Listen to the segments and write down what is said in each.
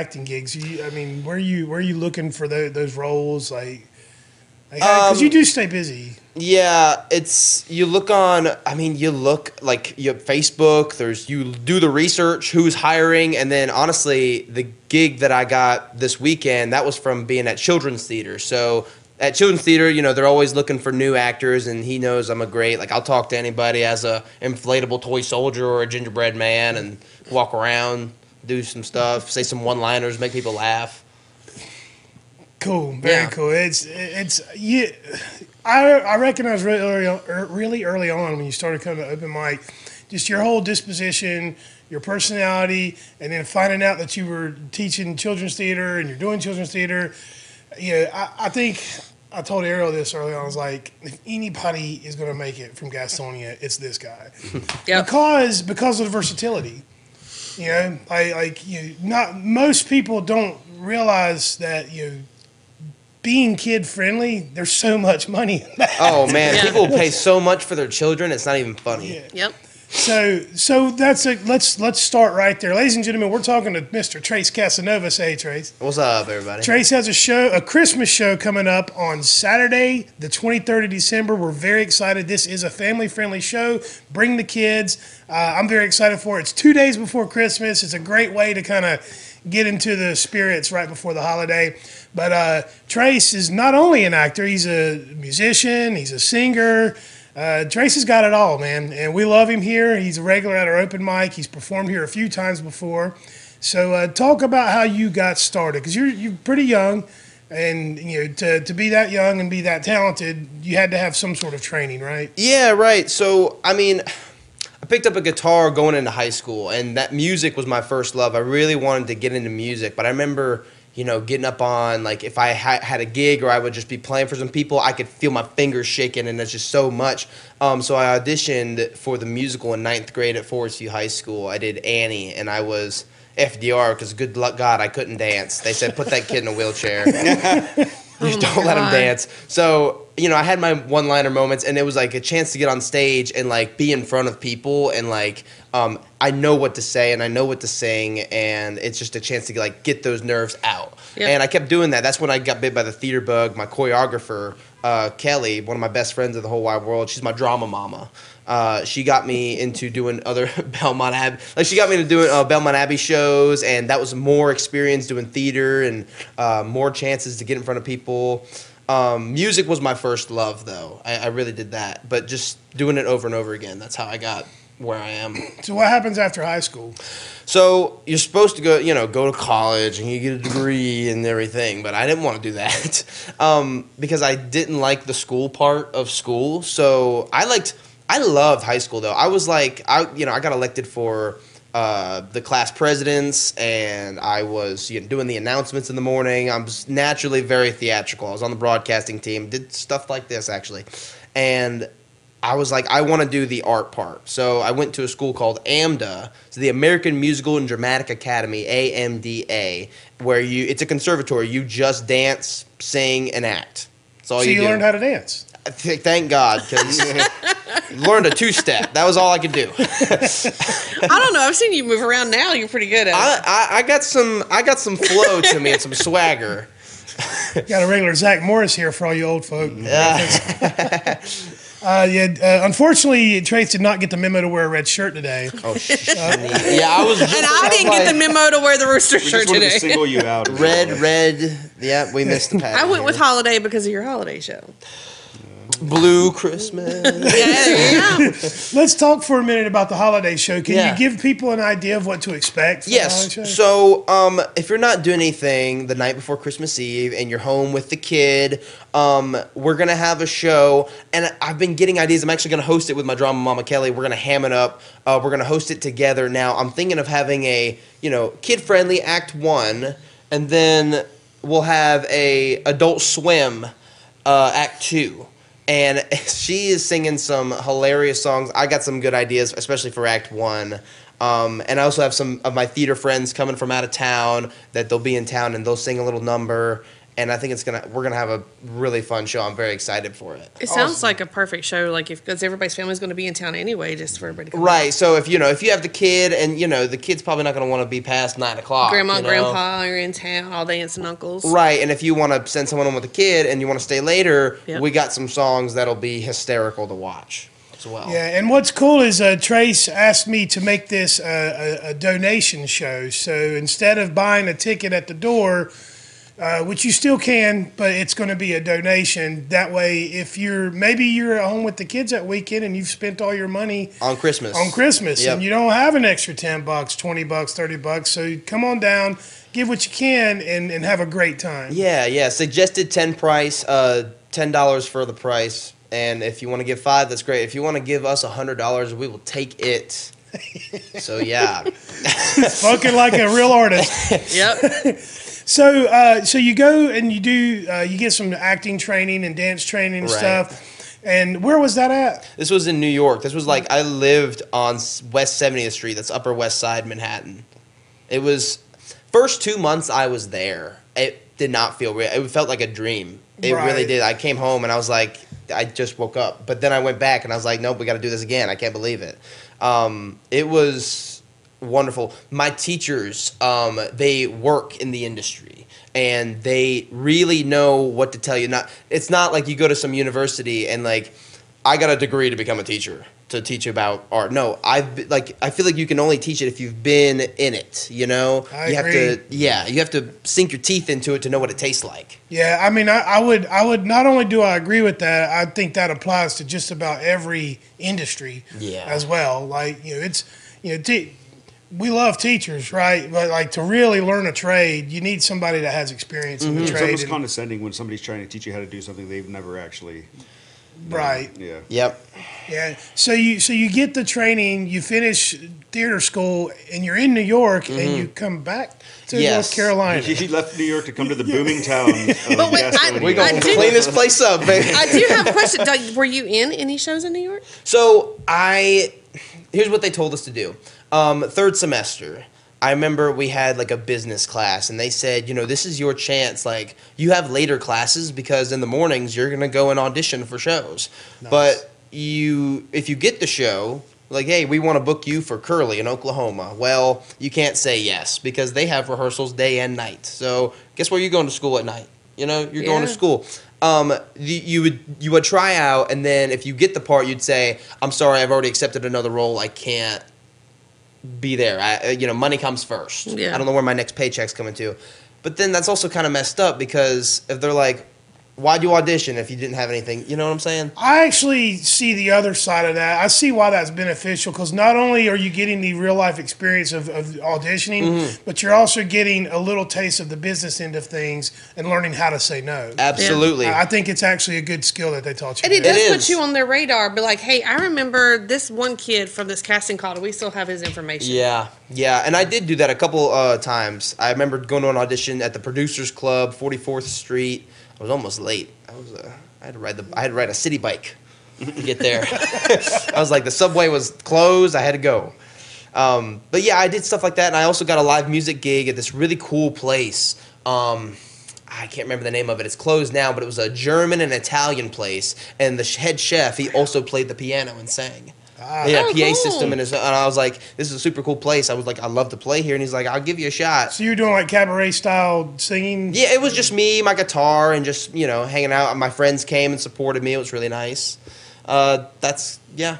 Acting gigs? You, I mean, where are you where are you looking for tho- those roles? Like, because Um, you do stay busy. Yeah, it's you look on. I mean, you look like you Facebook. There's you do the research, who's hiring, and then honestly, the gig that I got this weekend that was from being at Children's Theater. So at Children's Theater, you know, they're always looking for new actors, and he knows I'm a great. Like I'll talk to anybody as a inflatable toy soldier or a gingerbread man, and walk around, do some stuff, say some one-liners, make people laugh. Cool, very Yeah. cool. It's it's you. I I recognize really early on, er, really early on when you started coming to open mic, just your whole disposition, your personality, and then finding out that you were teaching children's theater and you're doing children's theater. Yeah, I, I think I told Ariel this early on. I was like, if anybody is going to make it from Gastonia, it's this guy. Yep. because because of the versatility. You know, I like you. Not most people don't realize that you know, being kid friendly. There's so much money. In that. Oh man, Yeah. people pay so much for their children. It's not even funny. Yeah. Yep. So so that's a let's let's start right there, ladies and gentlemen. We're talking to Mr. Trace Casanova. Say, hey, Trace. What's up, everybody? Trace has a show, a Christmas show coming up on Saturday, the 23rd of December. We're very excited. This is a family friendly show. Bring the kids. Uh, I'm very excited for it. It's two days before Christmas. It's a great way to kind of get into the spirits right before the holiday. But uh, Trace is not only an actor, he's a musician, he's a singer. Uh, Trace has got it all, man. And we love him here. He's a regular at our open mic. He's performed here a few times before. So uh, talk about how you got started because you're you're pretty young, and you know to, to be that young and be that talented, you had to have some sort of training, right? Yeah, right. So, I mean, I picked up a guitar going into high school, and that music was my first love. I really wanted to get into music, but I remember, you know, getting up on, like, if I ha- had a gig or I would just be playing for some people, I could feel my fingers shaking, and it's just so much. Um, so I auditioned for the musical in ninth grade at Forest View High School. I did Annie, and I was FDR because good luck God I couldn't dance. They said put that kid in a wheelchair. Oh don't let him God. dance. So, you know, I had my one liner moments and it was like a chance to get on stage and like be in front of people and like um, I know what to say and I know what to sing and it's just a chance to like get those nerves out. Yep. And I kept doing that. That's when I got bit by the theater bug. My choreographer, uh, Kelly, one of my best friends of the whole wide world, she's my drama mama. Uh, she got me into doing other Belmont Abbey, like she got me into doing uh, Belmont Abbey shows, and that was more experience doing theater and uh, more chances to get in front of people. Um, music was my first love, though. I, I really did that, but just doing it over and over again. That's how I got where I am. So what happens after high school? So you're supposed to go, you know, go to college and you get a degree and everything, but I didn't want to do that um, because I didn't like the school part of school. So I liked, I loved high school though. I was like, I, you know, I got elected for uh, the class presidents and I was you know, doing the announcements in the morning. I'm naturally very theatrical. I was on the broadcasting team, did stuff like this actually, and I was like, I want to do the art part. So I went to a school called AMDA, so the American Musical and Dramatic Academy, AMDA, where you it's a conservatory. You just dance, sing, and act. That's all so you, you learned how to dance. Th- Thank God, because learned a two step. That was all I could do. I don't know. I've seen you move around now. You're pretty good at it. I, I, I got some I got some flow to me and some swagger. Got a regular Zach Morris here for all you old folk. Yeah. Uh, yeah, uh, unfortunately, Trace did not get the memo to wear a red shirt today. Oh, sh- yeah, I was. Just and I didn't get the memo to wear the rooster We shirt just wanted to today. single you out. red, red. Yeah, we missed the pattern. I went with holiday because of your holiday show. Blue Christmas. Yeah, there you go. Let's talk for a minute about the holiday show. Can Yeah. you give people an idea of what to expect? For the Yes. holiday show? So, um, if you're not doing anything the night before Christmas Eve and you're home with the kid, um, we're gonna have a show, and I've been getting ideas. I'm actually gonna host it with my drama mama Kelly. We're gonna ham it up. Uh, we're gonna host it together. Now, I'm thinking of having a you know kid friendly Act One, and then we'll have a Adult Swim uh, Act Two. And she is singing some hilarious songs. I got some good ideas, especially for Act One. Um, and I also have some of my theater friends coming from out of town that they'll be in town and they'll sing a little number. And I think it's gonna we're gonna have a really fun show. I'm very excited for it. It sounds like a perfect show, like if because everybody's family's going to be in town anyway, just for everybody to come. Right. So if you know if you have the kid and you know the kid's probably not gonna want to be past nine o'clock. Grandma, you know? grandpa are in town, all the aunts and uncles. Right, and if you want to send someone home with a kid and you want to stay later, Yep. we got some songs that'll be hysterical to watch as well. Yeah, and what's cool is uh, Trace asked me to make this uh, a, a donation show. So instead of buying a ticket at the door, uh, which you still can, but it's going to be a donation. That way, if you're maybe you're at home with the kids that weekend and you've spent all your money On Christmas. on Christmas Yep. and you don't have an extra 10 bucks, 20 bucks, 30 bucks, so come on down, give what you can, and, and have a great time. Yeah, yeah. Suggested ten price, uh, ten dollars for the price. And if you want to give five, that's great. If you want to give us a hundred dollars, we will take it. so yeah, Spoken like a real artist. Yep. So, uh, so you go and you do, uh, you get some acting training and dance training and Right. stuff. And where was that at? this was in New York. This was like I lived on West 70th Street. That's Upper West Side, Manhattan. It was first two months I was there. It did not feel real. It felt like a dream. It really did. I came home and I was like, I just woke up. But then I went back and I was like, nope, we got to do this again. I can't believe it. Um, it was wonderful. My teachers, um, they work in the industry and they really know what to tell you. Not, it's not like you go to some university and like, I got a degree to become a teacher to teach about art. No, I've like I feel like you can only teach it if you've been in it. You know, I you have to yeah, you have to sink your teeth into it to know what it tastes like. Yeah, I mean, I, I would, I would. Not only do I agree with that, I think that applies to just about every industry. Yeah. As well, like you know, it's you know, te- we love teachers, right? But like to really learn a trade, you need somebody that has experience in the trade. It's almost and- condescending when somebody's trying to teach you how to do something they've never actually. done. right. Yeah. Yep. Yeah. So you so you get the training, you finish theater school, and you're in New York, and you come back to Mm-hmm. Yes. North Carolina. He left New York to come to the booming town. Of But wait, I- We're gonna clean this place up, baby. I do have a question. Doug, were you in any shows in New York? So I here's what they told us to do. Um, third semester, I remember we had like a business class, and they said, you know, this is your chance. Like you have later classes because in the mornings you're gonna go and audition for shows, but you if you get the show. Like, hey, we want to book you for Curly in Oklahoma. Well, you can't say yes because they have rehearsals day and night. So, guess where you're going to school at night? You know, you're going to school. Um, you, you would you would try out, and then if you get the part, you'd say, "I'm sorry, I've already accepted another role. I can't be there. I, uh, you know, money comes first. Yeah. I don't know where my next paycheck's coming to." But then that's also kind of messed up because if they're like, "Why'd you audition if you didn't have anything?" You know what I'm saying? I actually see the other side of that. I see why that's beneficial because not only are you getting the real life experience of, of auditioning, Mm-hmm. but you're also getting a little taste of the business end of things and learning how to say no. Absolutely. I I think it's actually a good skill that they taught you. And it does It put is. you on their radar. Be like, hey, I remember this one kid from this casting call. Do we still have his information? Yeah, yeah, and I did do that a couple uh, times. I remember going to an audition at the Producers Club, 44th Street. I was almost late. I was, uh, I had to ride the, I had to ride a city bike to get there. I was like, the subway was closed. I had to go. Um, but yeah, I did stuff like that, and I also got a live music gig at this really cool place. Um, I can't remember the name of it. It's closed now, but it was a German and Italian place, and the head chef he also played the piano and sang. Yeah, Oh, PA cool. system, and, his, and I was like, "This is a super cool place." I was like, "I love to play here," and he's like, "I'll give you a shot." So you're doing like cabaret style singing. Yeah, it was just me, my guitar, and just you know hanging out. My friends came and supported me. It was really nice. Uh, that's yeah.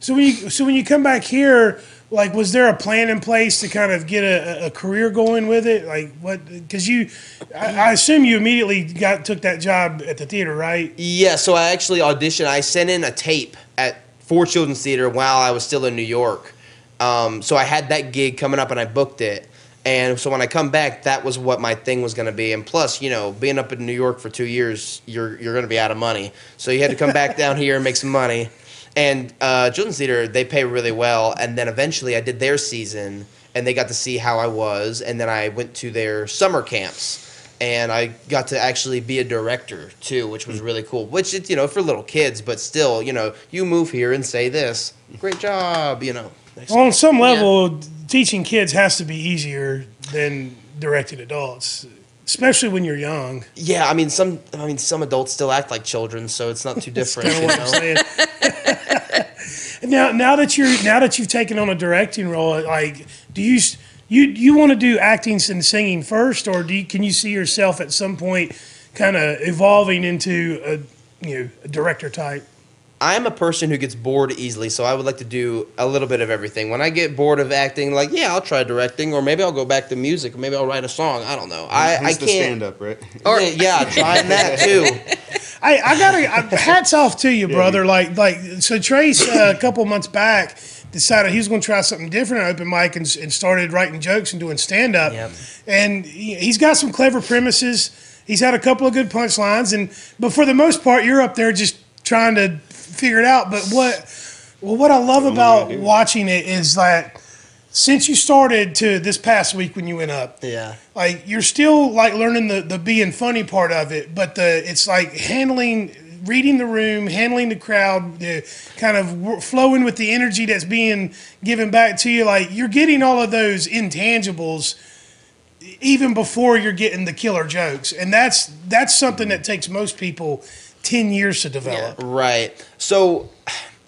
So when you so when you come back here, like was there a plan in place to kind of get a, a career going with it? Like what? Because you, I, I assume you immediately got took that job at the theater, right? Yeah, so I actually auditioned. I sent in a tape at for Children's Theater while I was still in New York. Um, so I had that gig coming up and I booked it. And so when I come back, that was what my thing was going to be. And plus, you know, being up in New York for two years, you're you're going to be out of money. So you had to come back down here and make some money. And uh, Children's Theater, they pay really well. And then eventually, I did their season, and they got to see how I was. And then I went to their summer camps, and I got to actually be a director too, which was really cool. Which it's you know for little kids, but still, you know, you move here and say this, great job, you know. Nice. On some level, teaching kids has to be easier than directing adults, especially when you're young. Yeah, I mean some. I mean some adults still act like children, so it's not too different. Kind you of what I'm saying. now, now that you're now that you've taken on a directing role, like, do you you you want to do acting and singing first, or do you, can you see yourself at some point kind of evolving into a you know a director type? I'm a person who gets bored easily, so I would like to do a little bit of everything. When I get bored of acting, like yeah, I'll try directing, or maybe I'll go back to music, or maybe I'll write a song. I don't know. I, I can't. stand up, right? Or yeah, trying that too. I, I gotta I, hats off to you, brother. Like like so, Trace uh, a couple months back decided he was going to try something different at open mic and, and started writing jokes and doing stand up. Yep. And he, he's got some clever premises. He's had a couple of good punchlines, and but for the most part, you're up there just trying to figure it out. But what well, what I love about way to do it. watching it is that since you started to this past week when you went up, Yeah. like you're still like learning the the being funny part of it, but the it's like handling, reading the room, handling the crowd, the kind of flowing with the energy that's being given back to you. Like you're getting all of those intangibles even before you're getting the killer jokes, and that's that's something that takes most people ten years to develop. Right. So,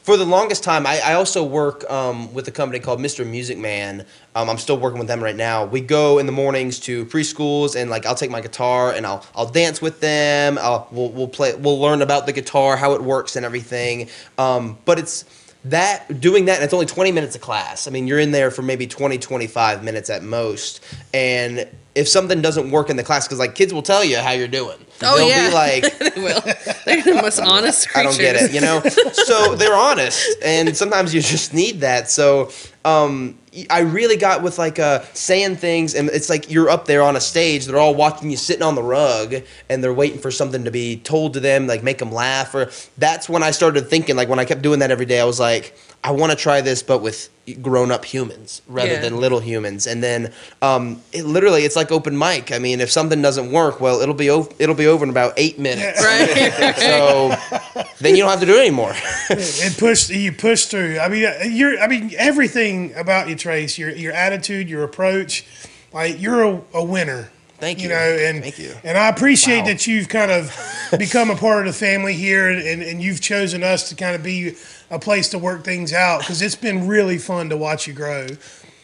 for the longest time, I, I also work um, with a company called Mr. Music Man. Um, I'm still working with them right now. We go in the mornings to preschools, and like I'll take my guitar and I'll I'll dance with them. I'll, we'll we'll play. We'll learn about the guitar, how it works, and everything. Um, but it's that doing that and it's only 20 minutes of class i mean you're in there for maybe 20 25 minutes at most and if something doesn't work in the class because like kids will tell you how you're doing Oh, they'll yeah. be like they will. They're the most honest I don't get it, you know. so they're honest, and sometimes you just need that. So um, I really got with like uh, saying things, and it's like you're up there on a stage. They're all watching you sitting on the rug, and they're waiting for something to be told to them, like make them laugh. Or that's when I started thinking, like when I kept doing that every day, I was like, I want to try this, but with grown-up humans rather Yeah. than little humans. And then um, it literally, it's like open mic. I mean, if something doesn't work, well, it'll be o- it'll be over in about eight minutes. Right. So then you don't have to do it anymore. and push you push through. I mean, uh, you're. I mean, everything about you, Trace. Your your attitude, your approach. Like you're a, a winner. Thank You you. know, and Thank you. and I appreciate Wow. that you've kind of become a part of the family here, and, and, and you've chosen us to kind of be a place to work things out because it's been really fun to watch you grow.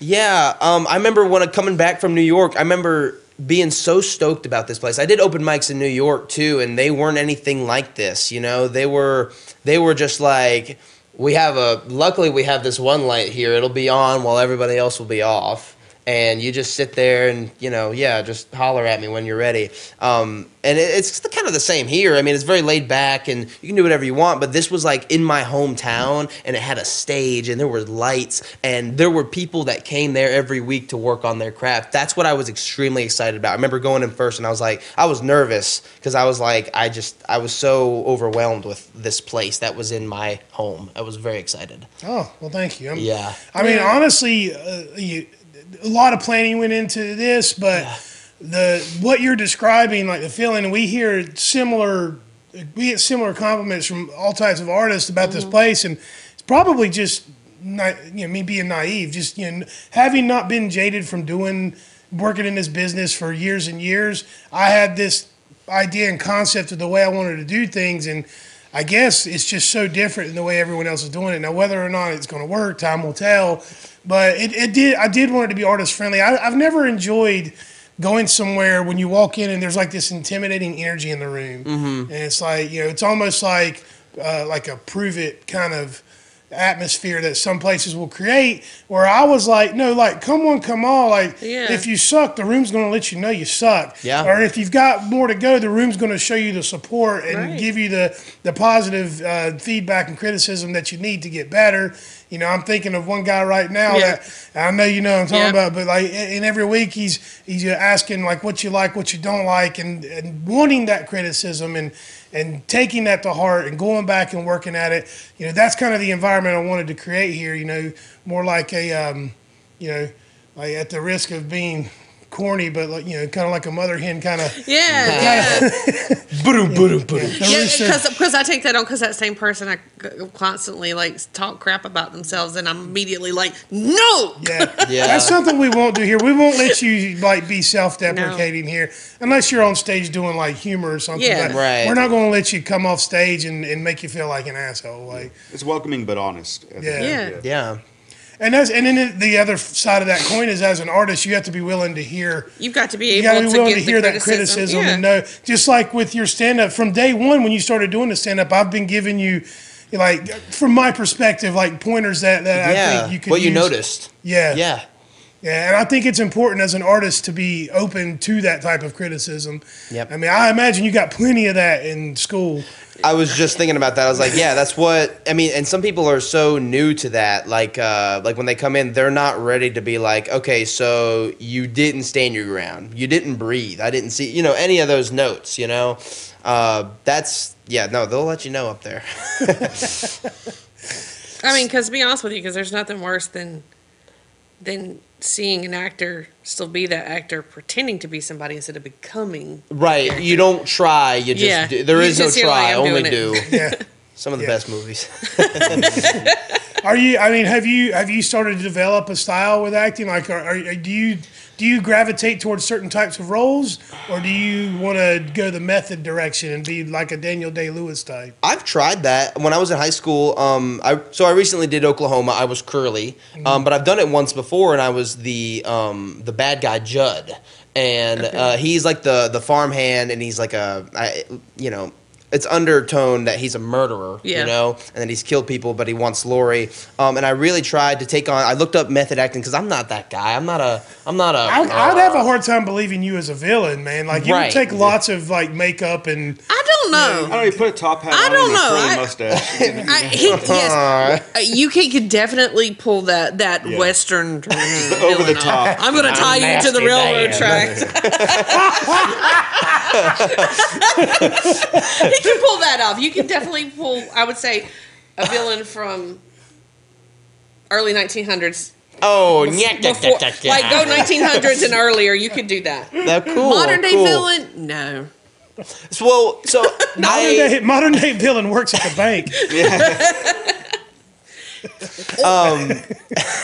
Yeah, um, I remember when I coming back from New York. I remember being so stoked about this place. I did open mics in New York too, and they weren't anything like this. You know, they were they were just like we have a. Luckily, we have this one light here. It'll be on while everybody else will be off. And you just sit there and you know, yeah, just holler at me when you're ready. Um, and it, it's kind of the same here. I mean, it's very laid back, and you can do whatever you want. But this was like in my hometown, and it had a stage, and there were lights, and there were people that came there every week to work on their craft. That's what I was extremely excited about. I remember going in first, and I was like, I was nervous because I was like, I just, I was so overwhelmed with this place that was in my home. I was very excited. Oh well, thank you. I'm- Yeah. I mean, honestly, uh, you, a lot of planning went into this, but the what you're describing, like the feeling, we hear similar, we get similar compliments from all types of artists about this mm-hmm. place, and it's probably just, not, you know, me being naive, just you know, having not been jaded from doing working in this business for years and years. I had this idea and concept of the way I wanted to do things, and I guess it's just so different than the way everyone else is doing it. Now, whether or not it's going to work, time will tell. But it, it did. I did want it to be artist friendly. I, I've never enjoyed going somewhere when you walk in and there's like this intimidating energy in the room, and it's like you know, it's almost like uh, like a prove it kind of atmosphere that some places will create. Where I was like, no, like come on, come on, like Yeah. if you suck, the room's going to let you know you suck. Yeah. Or if you've got more to go, the room's going to show you the support and Right. give you the the positive uh, feedback and criticism that you need to get better. You know, I'm thinking of one guy right now Yeah. that I know you know what I'm talking Yeah. about, but like, and every week he's he's asking like what you like, what you don't like, and and wanting that criticism and and taking that to heart and going back and working at it. You know, that's kind of the environment I wanted to create here. You know, more like a um, you know, like at the risk of being corny, but like you know, kind of like a mother hen kind of. Yeah, yeah. Boom, boom, boom. Yeah, because because I take that on because that same person I c- constantly like talk crap about themselves and I'm immediately like no. Yeah. Yeah. That's something we won't do here. We won't let you like be self-deprecating here unless you're on stage doing like humor or something. Yeah. but Right. We're not going to let you come off stage and, and make you feel like an asshole. Like, It's welcoming but honest. I think. Yeah. Yeah. Yeah. And that's and then the other side of that coin is as an artist, you have to be willing to hear. You've got to be You able got to be to willing get to the hear that criticism Yeah. and know. Just like with your stand-up, from day one when you started doing the stand-up, I've been giving you. Like from my perspective, like pointers that, that I think you could what you noticed. Yeah, Yeah. Yeah, and I think it's important as an artist to be open to that type of criticism. Yep. I mean, I imagine you got plenty of that in school. I was just thinking about that. I was like, yeah, that's what I mean. And some people are so new to that. Like, uh, like when they come in, they're not ready to be like, okay, so you didn't stand your ground, you didn't breathe, I didn't see, you know, any of those notes. You know, uh, that's yeah, no, they'll let you know up there. I mean, because to be honest with you, because there's nothing worse than than seeing an actor still be that actor pretending to be somebody instead of becoming. right? You don't try, you just Yeah. do. There You is no just hear, try, I'm only do. Yeah. Some of the Yeah. best movies. Are you? I mean, have you have you started to develop a style with acting? Like, are, are do you do you gravitate towards certain types of roles, or do you want to go the method direction and be like a Daniel Day Lewis type? I've tried that when I was in high school. Um, I so I recently did Oklahoma. I was Curly, um, but I've done it once before, and I was the um, the bad guy Jud, and uh, he's like the the farmhand, and he's like a I, you know. It's undertone that he's a murderer, Yeah. you know, and that he's killed people, but he wants Laurey. Um, and I really tried to take on. I looked up method acting because I'm not that guy. I'm not a. I'm not a. I, I'd have a hard time believing you as a villain, man. Like you Right. would take lots of like makeup and I don't know. I don't know. You put a top hat I on don't and know. curly I- mustache. I, he, yes, uh, you can, could definitely pull that that Yeah. western Over the top. I'm going to tie you to the railroad man. tracks. He can pull that off. You can definitely pull. I would say a villain from early 1900s. oh, before- yeah, before- like go 1900s and earlier. You could do that. That cool. Modern day cool. villain, no. Well, so modern I, day modern day villain works at the bank. Um,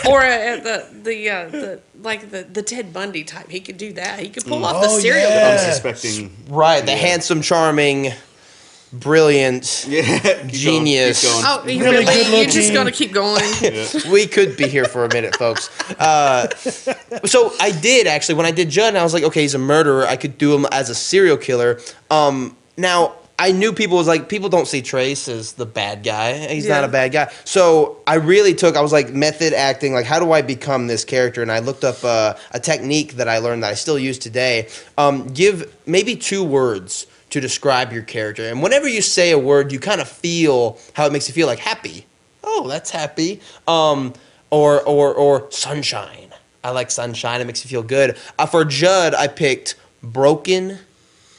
Or uh, the the uh, the like the the Ted Bundy type. He could do that. He could pull off the Oh, serial. yeah. I'm suspecting. right, the handsome, charming, brilliant. Yeah. keep going, keep Genius. going. Oh, you Really really? good You're just looking. gonna keep going. we could be here for a minute, folks. Uh, so I did actually when I did Jud, I was like, okay, he's a murderer. I could do him as a serial killer. Um, now I knew people was like, people don't see Trace as the bad guy. He's not a bad guy. So I really took. I was like method acting. Like, how do I become this character? And I looked up uh, a technique that I learned that I still use today. Um, give maybe two words to describe your character, and whenever you say a word, you kind of feel how it makes you feel. Like happy. Oh, that's happy. Um, or or or sunshine. I like sunshine. It makes you feel good. Uh, for Jud, I picked broken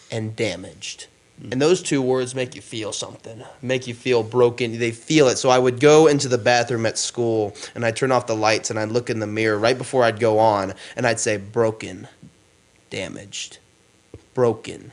and damaged. And those two words make you feel something, make you feel broken. They feel it. So I would go into the bathroom at school and I'd turn off the lights and I'd look in the mirror right before I'd go on and I'd say, broken, damaged, broken,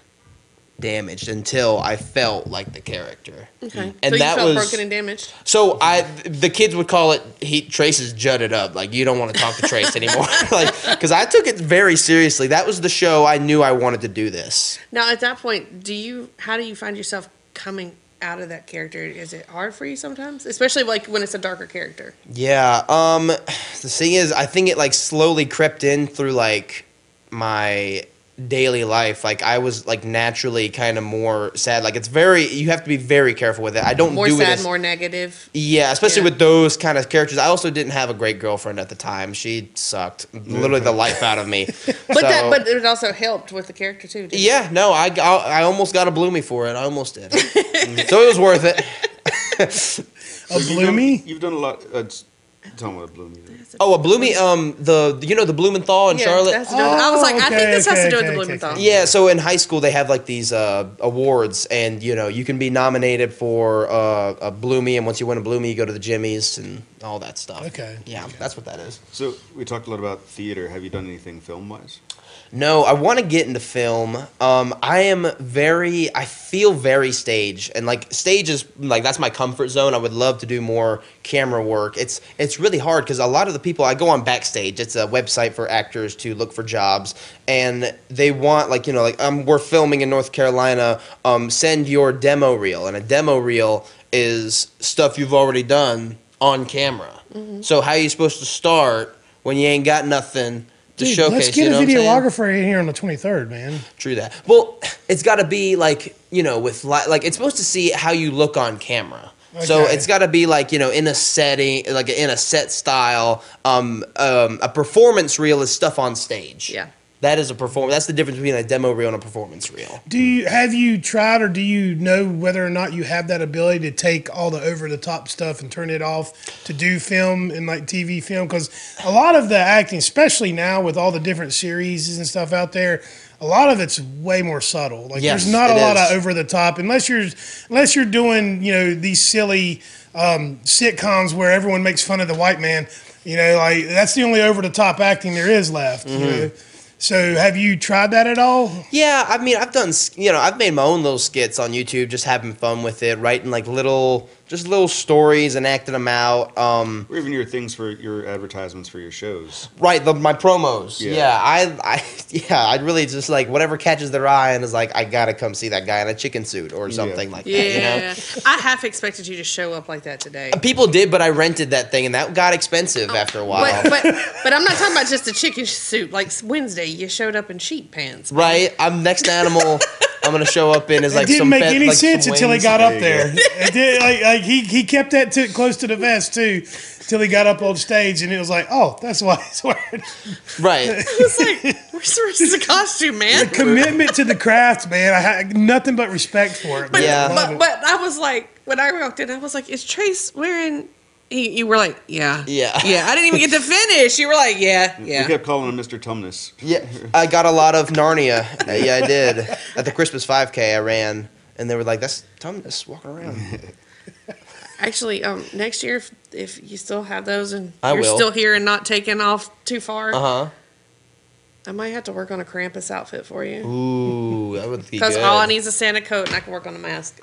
damaged until I felt like the character. Okay. And so you that felt was- broken and damaged. So I, the kids would call it. He Trace is judded up. Like you don't want to talk to Trace anymore. like because I took it very seriously. That was the show I knew I wanted to do this. Now, at that point, do you? How do you find yourself coming out of that character? Is it hard for you sometimes, especially like when it's a darker character? Yeah. Um. The thing is, I think it like slowly crept in through like my daily life, like I was like naturally kind of more sad. Like it's very you have to be very careful with it. I don't More do it more sad, as, more negative. yeah, especially Yeah. with those kind of characters. I also didn't have a great girlfriend at the time. She sucked literally the life out of me. But that, but it also helped with the character too. didn't it? yeah, no, I, got- I almost got a Blumey for it. I almost did. so it was worth it. A So you've done- Blumey? You've done a lot. Uh, just tell me what Blumey. Oh, a Blumey. Um, the you know the Blumenthal in Yeah, Charlotte. that's what I was like, I Oh, think this has to okay, do with okay, the okay, Blumenthal. okay. Yeah, so in high school they have like these uh, awards, and you know you can be nominated for uh, a Blumey, and once you win a Blumey, you go to the Jimmys and all that stuff. Okay. Yeah, that's what that is. So we talked a lot about theater. Have you done anything film wise? No, I want to get into film. Um, I am very, I feel very stage, and like stage is like that's my comfort zone. I would love to do more camera work. It's it's really hard because a lot of the people I go on backstage. It's a website for actors to look for jobs, and they want like you know like um we're filming in North Carolina. Um, send your demo reel, and a demo reel is stuff you've already done on camera. So how are you supposed to start when you ain't got nothing? To Dude, showcase, let's get you know a what I'm saying? videographer in here on the 23rd, man. True that. Well, it's got to be like you know with li- like it's supposed to see how you look on camera. So it's got to be like you know in a setting, like in a set style. Um, um, a performance reel is stuff on stage. Yeah. That is a perform. That's the difference between a demo reel and a performance reel. Do you have you tried or do you know whether or not you have that ability to take all the over the top stuff and turn it off to do film and like TV film? Because a lot of the acting, especially now with all the different series and stuff out there, a lot of it's way more subtle. Like Yes, there's not a lot is. of over the top unless you're unless you're doing you know these silly um, sitcoms where everyone makes fun of the white man. You know, like that's the only over the top acting there is left. Mm-hmm. know? So have you tried that at all? Yeah, I mean, I've done, you know, I've made my own little skits on YouTube, just having fun with it, writing like little, just little stories and acting them out. Um, Or even your things for your advertisements for your shows. Right, the, my promos. Yeah. Yeah. I, I, yeah, I'd really just like whatever catches their eye and is like, I gotta come see that guy in a chicken suit or something like that. You Yeah. know, I half expected you to show up like that today. people did, but I rented that thing and that got expensive after a while. But, but but I'm not talking about just a chicken suit. Like Wednesday, you showed up in sheep pants. right, I'm next animal. I'm gonna show up in is like it didn't some make fe- any like sense until he wings. got up There there. It did, like, like he, he kept that to, close to the vest too, till he got up on stage, and it was like, oh, that's why he's wearing. Right. It's like, where's the rest of the costume, man? The commitment to the craft, man. I had nothing but respect for it. But. Yeah. I but, it. but I was like, when I walked in, I was like, is Trace wearing? He, you were like, yeah, Yeah. yeah. I didn't even get to finish. You were like, yeah, We yeah. kept calling him Mr. Tumnus. Yeah, I got a lot of Narnia. Uh, yeah, I did. At the Christmas 5K, I ran, and they were like, "That's Tumnus walking around." Actually, um, next year, if, if you still have those and I you're will. still here and not taking off too far, Uh huh. I might have to work on a Krampus outfit for you. Ooh, that would be Because good. all I need is a Santa coat and I can work on a mask.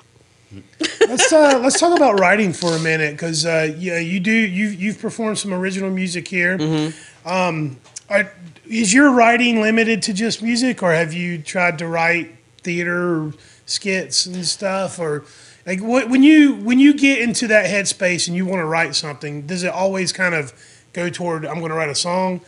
let's uh, let's talk about writing for a minute, because uh, yeah, you do you you've performed some original music here. Mm-hmm. Um, are, is your writing limited to just music, or have you tried to write theater skits and stuff, or like when you when you get into that headspace and you want to write something, does it always kind of go toward I'm going to write a song?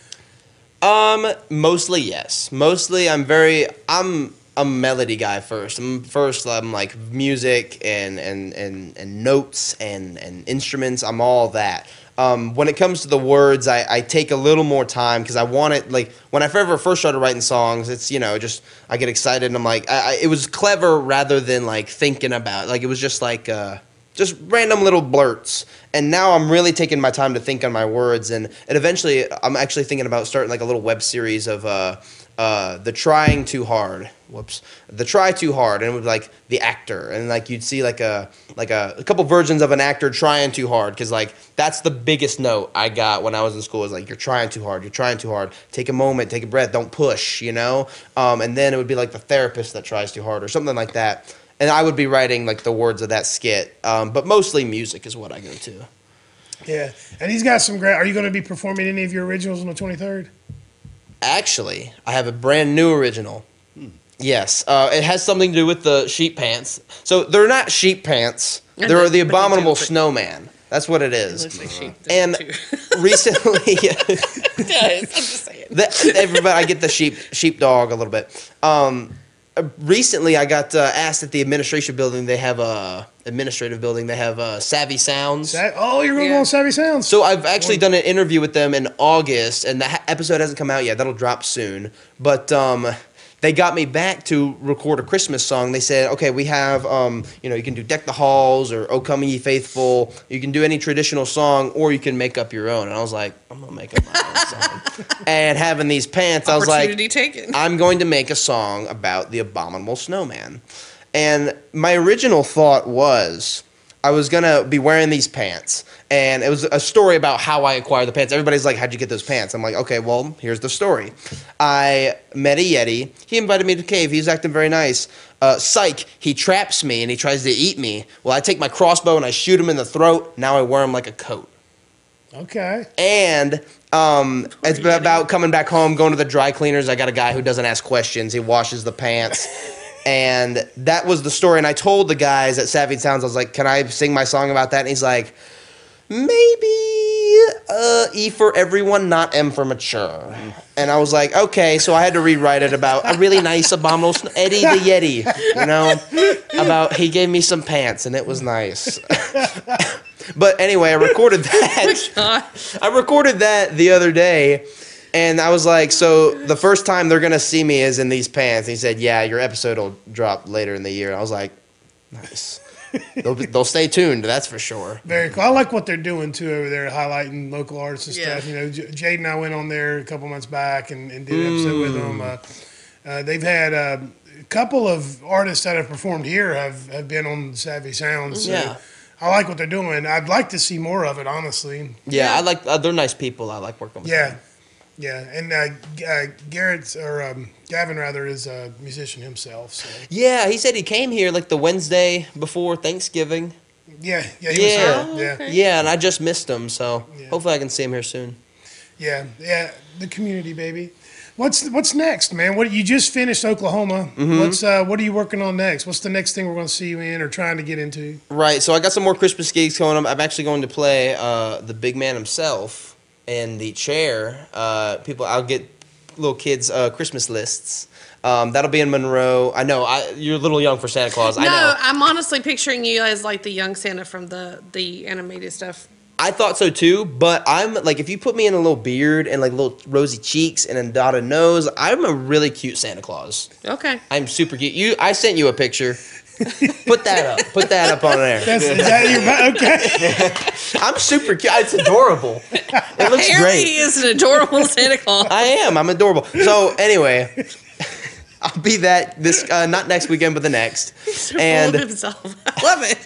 Um, mostly yes. Mostly, I'm very. I'm a melody guy first. First. I'm like music and and and and notes and and instruments. I'm all that. Um, when it comes to the words, I, I take a little more time because I want it. Like when I ever first started writing songs, it's you know just I get excited and I'm like I, I, it was clever rather than like thinking about. Like it was just like uh, just random little blurts. And now I'm really taking my time to think on my words, and, and eventually I'm actually thinking about starting like a little web series of uh, uh, the trying too hard. Whoops, the try too hard, and it was like the actor, and like you'd see like a like a, a couple versions of an actor trying too hard, because like that's the biggest note I got when I was in school is like you're trying too hard, you're trying too hard. Take a moment, take a breath, don't push, you know. Um, and then it would be like the therapist that tries too hard, or something like that and I would be writing like the words of that skit. Um, but mostly music is what I go to. Yeah, and he's got some great. Are you going to be performing any of your originals on the 23rd? Actually, I have a brand new original. Yes, uh, it has something to do with the sheep pants. So they're not sheep pants. They're they- the but they do, abominable snowman. That's what it It is. looks like sheep. And too. recently, it does. I'm just saying. the, everybody, I get the sheep sheep dog a little bit. Um, recently, I got uh, asked at the administration building. They have a administrative building. They have uh, Savvy Sounds. That, oh, you're going to Yeah. on Savvy Sounds. So I've actually done an interview with them in August, and the ha- episode hasn't come out yet. That'll drop soon. But um, they got me back to record a Christmas song. They said, okay, we have, um, you know, you can do "Deck the Halls" or "O Come Ye Faithful." You can do any traditional song, or you can make up your own. And I was like, I'm gonna make up my own song. and having these pants, I was like, taken. I'm going to make a song about the abominable snowman. And my original thought was I was going to be wearing these pants. And it was a story about how I acquired the pants. Everybody's like, How'd you get those pants? I'm like, Okay, well, here's the story. I met a Yeti. He invited me to the cave. He was acting very nice. Uh, psych, he traps me and he tries to eat me. Well, I take my crossbow and I shoot him in the throat. Now I wear him like a coat okay. and um, it's about coming back home, going to the dry cleaners. I got a guy who doesn't ask questions; he washes the pants, and that was the story. And I told the guys at Savvy Sounds, I was like, "Can I sing my song about that?" And he's like, "Maybe uh, E for everyone, not M for mature." And I was like, "Okay." So I had to rewrite it about a really nice abominable sn- Eddie the Yeti, you know, about he gave me some pants and it was nice. But anyway, I recorded that. I recorded that the other day, and I was like, so the first time they're gonna see me is in these pants. And he said, yeah, your episode will drop later in the year. And I was like, nice. they'll, be- they'll stay tuned, that's for sure. Very cool. I like what they're doing too over there, highlighting local artists and Yeah. stuff. You know, J- Jade and I went on there a couple months back and, and did an episode with them. Uh, uh, they've had uh, a couple of artists that have performed here have, have been on Savvy Sounds. So Yeah. I like what they're doing. I'd like to see more of it, honestly. Yeah, I like. Uh, they're nice people. I like working with. Them. Yeah. them. Yeah, and uh, uh, Garrett or um, Gavin rather is a musician himself. So Yeah, he said he came here like the Wednesday before Thanksgiving. yeah, yeah, he Yeah. was here. Oh, okay. Yeah, and I just missed him, so Yeah. hopefully I can see him here soon. yeah, yeah, yeah. The community, baby. What's what's next, man? What you just finished Oklahoma? Mm-hmm. What's uh, what are you working on next? What's the next thing we're going to see you in or trying to get into? Right. So I got some more Christmas gigs coming up. I'm actually going to play uh, the big man himself in the chair. Uh, people, I'll get little kids uh, Christmas lists. Um, that'll be in Monroe. I know I, you're a little young for Santa Claus. I No, know. I'm honestly picturing you as like the young Santa from the the animated stuff. I thought so too, but I'm like, if you put me in a little beard and like little rosy cheeks and a dotted nose, I'm a really cute Santa Claus. Okay. I'm super cute. You, I sent you a picture. Put that up. Put that up on there. That's is that your okay? I'm super cute. It's adorable. It looks Harry great. is an adorable Santa Claus. I am. I'm adorable. So anyway, I'll be that this uh, not next weekend, but the next. So And- full of himself. I love it.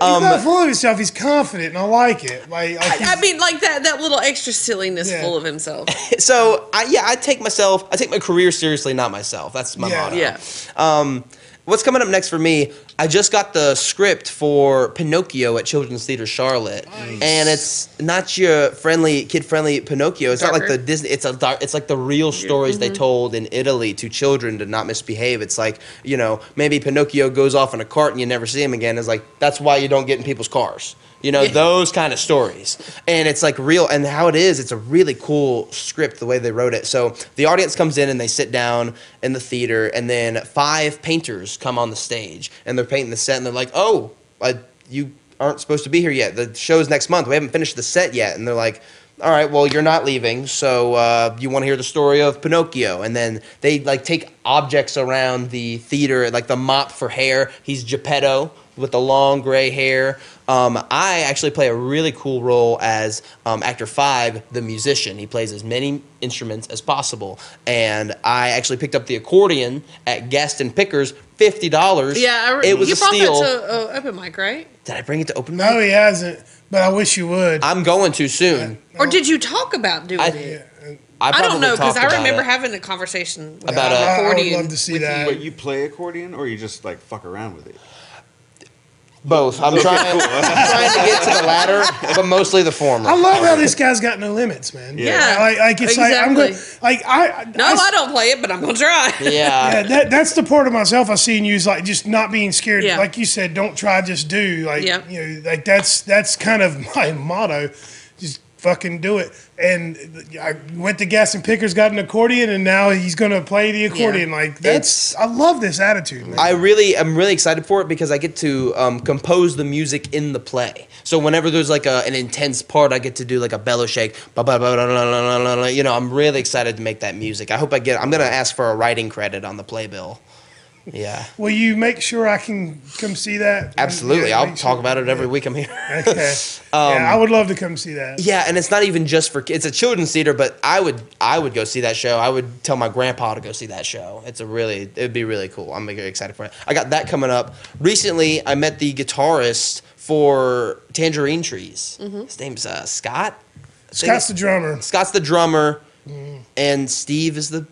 He's not full of himself. He's confident, and I like it. Like, like I mean, like that that little extra silliness Yeah. full of himself. So I yeah, I take myself. I take my career seriously, not myself. That's my Yeah. motto. Yeah. Um, what's coming up next for me? I just got the script for Pinocchio at Children's Theater Charlotte, and it's not your friendly, kid-friendly Pinocchio. It's not like the Disney. It's a dark. It's like the real stories they mm-hmm. told in Italy to children to not misbehave. It's like you know maybe Pinocchio goes off in a cart and you never see him again. It's like that's why you don't get in people's cars. You know Yeah. those kind of stories, and it's like real. And how it is, it's a really cool script the way they wrote it. So the audience comes in and they sit down in the theater, and then five painters come on the stage and they're painting the set, and they're like, "Oh, uh, you aren't supposed to be here yet. The show's next month. We haven't finished the set yet." And they're like. All right, well, you're not leaving, so uh, you want to hear the story of Pinocchio, and then they like take objects around the theater, like the mop for hair. He's Geppetto with the long gray hair. Um, I actually play a really cool role as um, actor five, the musician. He plays as many instruments as possible, and I actually picked up the accordion at Gaston Pickers, fifty dollars. Yeah, I re- it was you a brought steal. that to uh, open mic, right? Did I bring it to open mic? no, he hasn't. But I wish you would. I'm going too soon. Or did you talk about doing I- it? I, I don't know because I remember it. having a conversation with About I, a- I would accordion. love to see with that. But you play accordion, or you just like fuck around with it? Both. I'm trying, I'm trying to get to the latter, but mostly the former. I love how this guy's got no limits, man. Yeah. like, like it's like I'm going like I No, I don't play it, but I'm gonna try. Yeah. Yeah, that, that's the part of myself I see in you is like just not being scared. Yeah. Like you said, don't try, just do. Like Yeah. you know, like that's that's kind of my motto. Fucking do it. And I went to Gaston Pickers, got an accordion, and now he's gonna play the accordion. Like that's I love this attitude, man. I really, I'm really excited for it because I get to um, compose the music in the play. So whenever there's like a, an intense part, I get to do like a bellow shake. You know, I'm really excited to make that music. I hope I get. I'm gonna ask for a writing credit on the playbill. Yeah, Will you make sure I can come see that? absolutely. Yeah, I'll talk sure- about it every week I'm here. Okay. Um, yeah, I would love to come see that. Yeah, and it's not even just for kids. It's a children's theater, but I would I would go see that show. I would tell my grandpa to go see that show. It's a really it'd be really cool. I'm very excited for it. I got that coming up. Recently, I met the guitarist for Tangerine Trees. Mm-hmm. His name's uh, Scott. Scott's the drummer. Scott's the drummer, mm. and Steve is the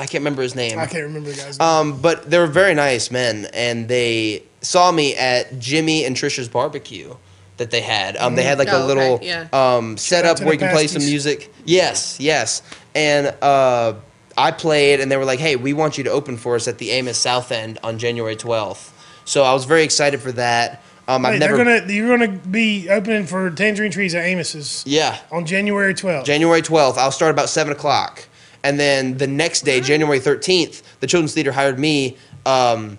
I can't remember his name. I can't remember the guy's name. Um, but they were very nice men, and they saw me at Jimmy and Trisha's barbecue that they had. Um, they had like Oh, a little okay, yeah. um, setup to where the you can play some pasties. music. Yes, yes. And uh, I played, and they were like, "Hey, we want you to open for us at the Amos South End on January 12th." So I was very excited for that. Um, I've Wait, never, they're gonna you're gonna be opening for Tangerine Trees at Amos's yeah, on January 12th. January 12th. I'll start about 7 o'clock. And then the next day, January 13th, the Children's Theater hired me. Um,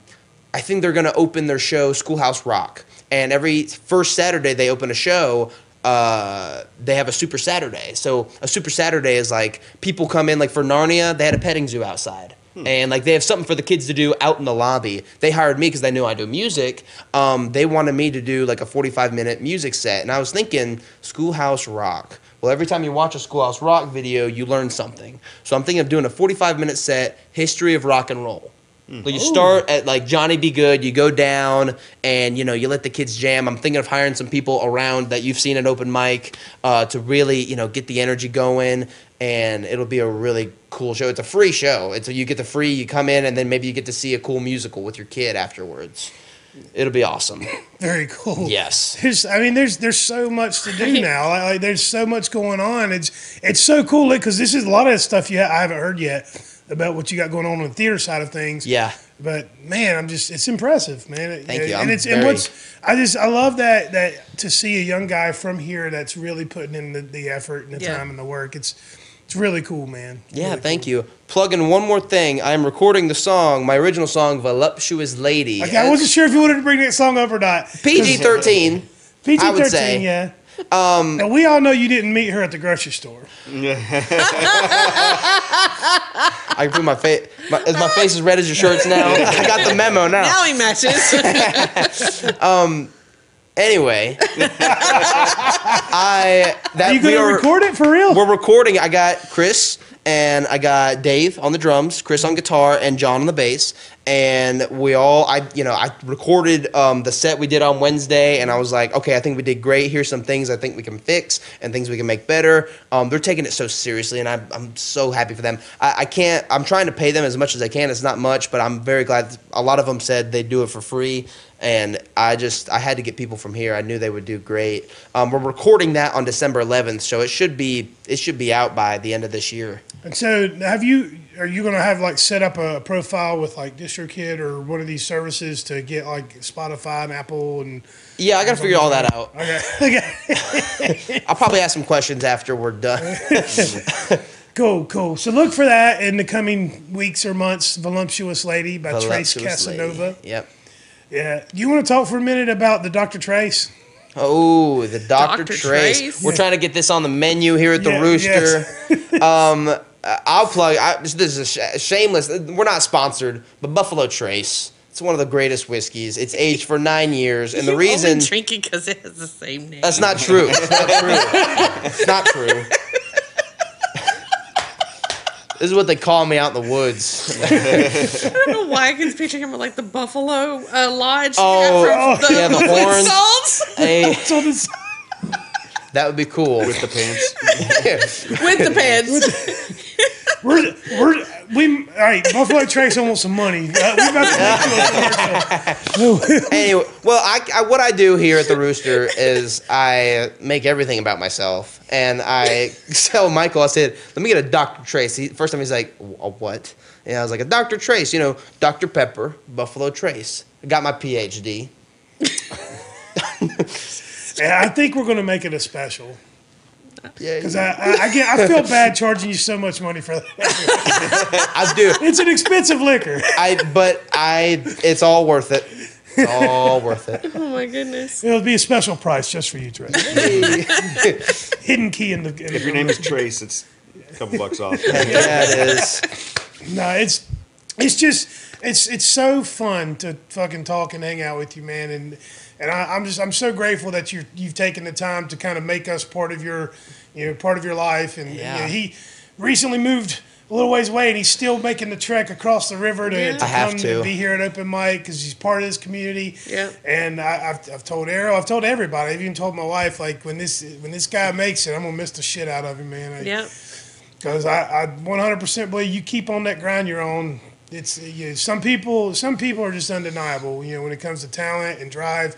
I think they're going to open their show, Schoolhouse Rock. And every first Saturday they open a show, uh, they have a Super Saturday. So a Super Saturday is like people come in, like for Narnia, they had a petting zoo outside. And like they have something for the kids to do out in the lobby. They hired me because they knew I do music. Um, they wanted me to do like a 45 minute music set. And I was thinking, Schoolhouse Rock. Well, every time you watch a Schoolhouse Rock video, you learn something. So I'm thinking of doing a 45 minute set, history of rock and roll. Like you start at like Johnny B. Goode, you go down, and you know you let the kids jam. I'm thinking of hiring some people around that you've seen at open mic uh, to really you know get the energy going, and it'll be a really cool show. It's a free show. It's so you get the free, you come in, and then maybe you get to see a cool musical with your kid afterwards. It'll be awesome. Very cool. Yes. There's, I mean, there's there's so much to do now. Like, like, there's so much going on. It's it's so cool because this is a lot of stuff you ha- I haven't heard yet about what you got going on on the theater side of things. Yeah. But man, I'm just it's impressive, man. Thank you. And I'm it's and what's I just I love that that to see a young guy from here that's really putting in the, the effort and the Yeah. time and the work. It's it's really cool, man. Yeah, Really thank cool. you. Plug in one more thing. I'm recording the song, my original song, Voluptuous Lady. Okay, I wasn't sure if you wanted to bring that song up or not. PG 13. PG 13, yeah. Um, now we all know you didn't meet her at the grocery store. I can put my face. My, is my face as red as your shirts now? I got the memo now. Now he matches. Anyway, I that Are you we gonna are record it for real? we're recording. I got Chris and I got Dave on the drums, Chris on guitar, and John on the bass. And we all, I you know, I recorded um, the set we did on Wednesday, and I was like, okay, I think we did great. Here's some things I think we can fix and things we can make better. Um, they're taking it so seriously, and I'm, I'm so happy for them. I, I can't. I'm trying to pay them as much as I can. It's not much, but I'm very glad. A lot of them said they do it for free, and I just I had to get people from here. I knew they would do great. Um, we're recording that on December 11th, so it should be it should be out by the end of this year. And so, have you? Are you going to have like set up a profile with like DistroKid or one of these services to get like Spotify and Apple and? Yeah, I got to figure all that out. Okay, okay, I'll probably ask some questions after we're done. cool, cool. So look for that in the coming weeks or months. "Voluptuous Lady" by Trace Voluptuous Lady. Casanova. Yep. Yeah. Do you want to talk for a minute about the Dr. Trace? Oh, the Dr. Dr. Trace. Trace. We're trying to get this on the menu here at the Yeah, Rooster. um, uh, I'll plug. I, this is a sh- shameless. We're not sponsored, but Buffalo Trace. It's one of the greatest whiskeys. It's aged for nine years, and the You reason only drink it because it has the same name. that's not true. It's not true. It's not true. This is what they call me out in the woods. I don't know why I can picture him with like the buffalo uh, lodge. Oh, yeah, the, yeah, the horns. salts hey, that would be cool. with the pants. with the pants. We're, we're, we all right. Buffalo Trace wants some money. Uh, we about to make you a commercial. anyway, well, I, I what I do here at the Rooster is I make everything about myself, and I tell Michael, I said, "Let me get a Dr. Trace." He, first time he's like, "A what?" And I was like, "A Dr. Trace, you know, Dr. Pepper, Buffalo Trace." I got my PhD. And I think we're going to make it a special Yeah, because I, I, I get I feel bad charging you so much money for that. I do. It's an expensive liquor. I but I, it's all worth it. It's all worth it. Oh my goodness. It'll be a special price just for you, Trey. Hidden key in the. In If your name is Trace, it's a couple bucks off. yeah, it is. No, it's it's just it's it's so fun to fucking talk and hang out with you, man. And and I, I'm just I'm so grateful that you you've taken the time to kind of make us part of your you know part of your life. And you know, he recently moved a little ways away, and he's still making the trek across the river to, Yeah. to have come to. be here at open mic because he's part of this community. Yeah. And I, I've, I've told Arrow, I've told everybody, I've even told my wife, like when this when this guy makes it, I'm gonna miss the shit out of him, man. I- Yeah. because I, I 100% believe you keep on that grind you're on. It's you know, some people some people are just undeniable. You know when it comes to talent and drive,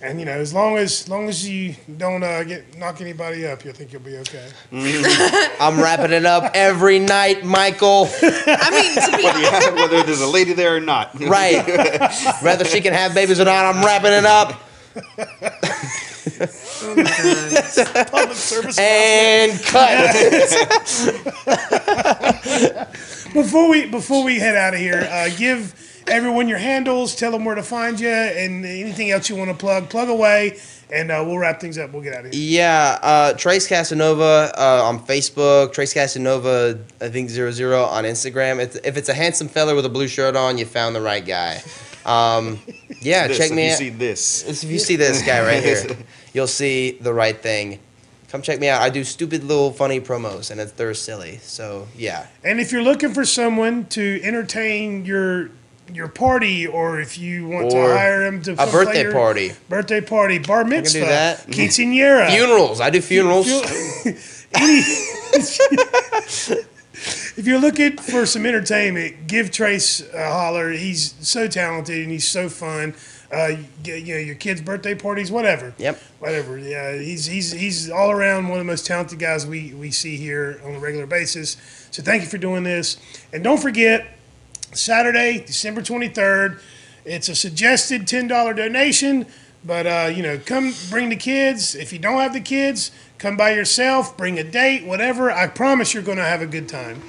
and you know as long as long as you don't uh, get knock anybody up, you'll think you'll be okay. I'm wrapping it up every night, Michael. I mean, to be Whether, have, whether there's a lady there or not. Right. Whether she can have babies or not, I'm wrapping it up. Public service. And cut. before we before we head out of here, uh, give everyone your handles. Tell them where to find you and anything else you want to plug. Plug away, and uh, we'll wrap things up. We'll get out of here. Yeah, uh, Trace Casanova uh, on Facebook, Trace Casanova, I think zero zero on Instagram. It's, if it's a handsome fella with a blue shirt on, you found the right guy. Um, yeah, This, check if me you out. see this. If you see this guy right here, you'll see the right thing. Come check me out. I do stupid little funny promos, and it's, they're silly. So yeah, And if you're looking for someone to entertain your your party, or if you want to hire him to a play birthday your party. birthday party, bar do mitzvah, that. quinceanera, funerals. I do funerals. if you're looking for some entertainment, give Trace a holler. He's so talented and he's so fun. Uh, you, know, your kids' birthday parties, whatever. Yep. Whatever. Yeah, he's he's he's all around one of the most talented guys we we see here on a regular basis. So thank you for doing this, and don't forget Saturday, December 23rd. It's a suggested $10 donation, but uh, you know, come bring the kids. If you don't have the kids, come by yourself, bring a date, whatever. I promise you're going to have a good time.